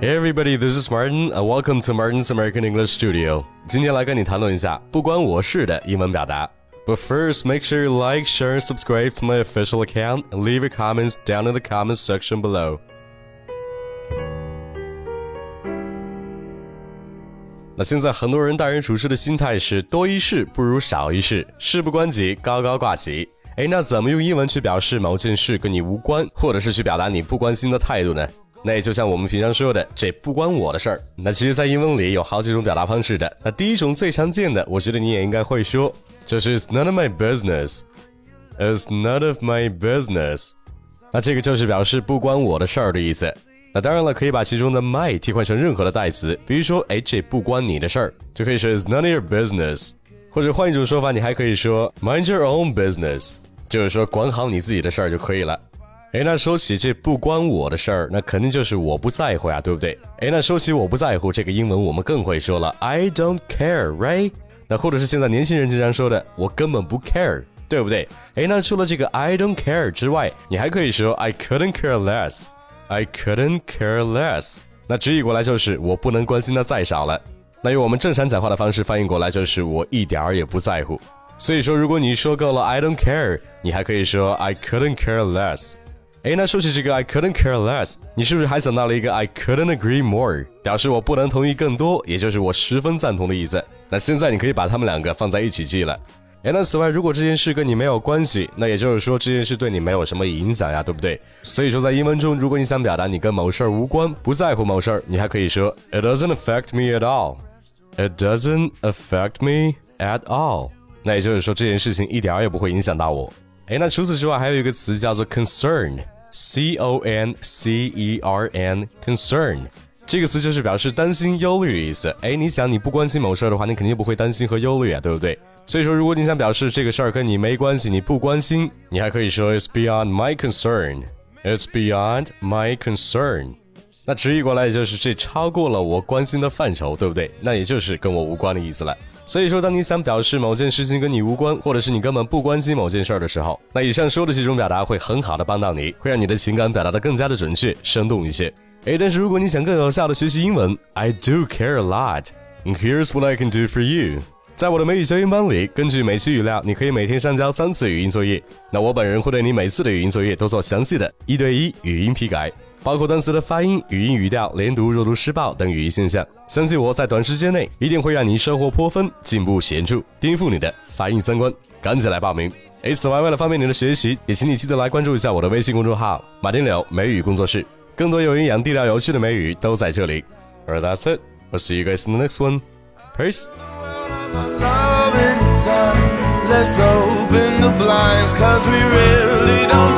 Hey everybody, this is Martin, and welcome to Martin's American English Studio. 今天来跟你谈论一下不关我事的英文表达。But first, make sure you like, share, and subscribe to my official account, and leave your comments down in the comments section below. 那现在很多人待人处事的心态是多一事不如少一事，事不关己高高挂起。哎，那怎么用英文去表示某件事跟你无关，或者是去表达你不关心的态度呢？ 那就像我们平常说的，这不关我的事儿。那其实，在英文里有好几种表达方式的。那第一种最常见的，我觉得你也应该会说，就是 It's none of my business. It's none of my business. 那这个就是表示不关我的事儿的意思。那当然了，可以把其中的 my 替换成任何的代词，比如说，哎，这不关你的事儿，就可以说 It's none of your business。或者换一种说法，你还可以说 Mind your own business，就是说管好你自己的事儿就可以了。哎，那说起这不关我的事儿，那肯定就是我不在乎呀，对不对？哎，那说起我不在乎，这个英文我们更会说了，I don't care，right？那或者是现在年轻人经常说的，我根本不 care，对不对？哎，那除了这个 I don't care 之外，你还可以说 I couldn't care less，I couldn't care less。那直译过来就是我不能关心的再少了。那用我们正常讲话的方式翻译过来就是我一点儿也不在乎。所以说，如果你说够了 I don't care，你还可以说 I couldn't care less。哎，那说起这个 I couldn't care less，你是不是还想到了一个 I couldn't agree more，表示我不能同意更多，也就是我十分赞同的意思。那现在你可以把它们两个放在一起记了。哎，那此外，如果这件事跟你没有关系，那也就是说这件事对你没有什么影响呀，对不对？所以说在英文中，如果你想表达你跟某事儿无关，不在乎某事儿，你还可以说 It doesn't affect me at all。It doesn't affect me at all。那也就是说这件事情一点儿也不会影响到我。哎，那除此之外还有一个词叫做 concern。C O N C E R N，concern 这个词就是表示担心、忧虑的意思。哎，你想你不关心某事儿的话，你肯定不会担心和忧虑啊，对不对？所以说，如果你想表示这个事儿跟你没关系，你不关心，你还可以说 It's beyond my concern。It's beyond my concern。那直译过来也就是这超过了我关心的范畴，对不对？那也就是跟我无关的意思了。所以说，当你想表示某件事情跟你无关，或者是你根本不关心某件事儿的时候，那以上说的几种表达会很好的帮到你，会让你的情感表达的更加的准确、生动一些。诶，但是如果你想更有效的学习英文，I do care a lot. Here's what I can do for you. 在我的美语消音班里，根据每期语料，你可以每天上交三次语音作业。那我本人会对你每次的语音作业都做详细的一对一语音批改。包括单词的发音、语音语调、连读、弱读、失爆等语义现象，相信我在短时间内一定会让你收获颇丰，进步显著，颠覆你的发音三观。赶紧来报名！诶，此外，为了方便你的学习，也请你记得来关注一下我的微信公众号“马丁柳美语工作室”，更多有营养、地道有趣的美语都在这里。or that's it. I'll see you guys in the next one. Peace. Let's open the blinds, cause we really don't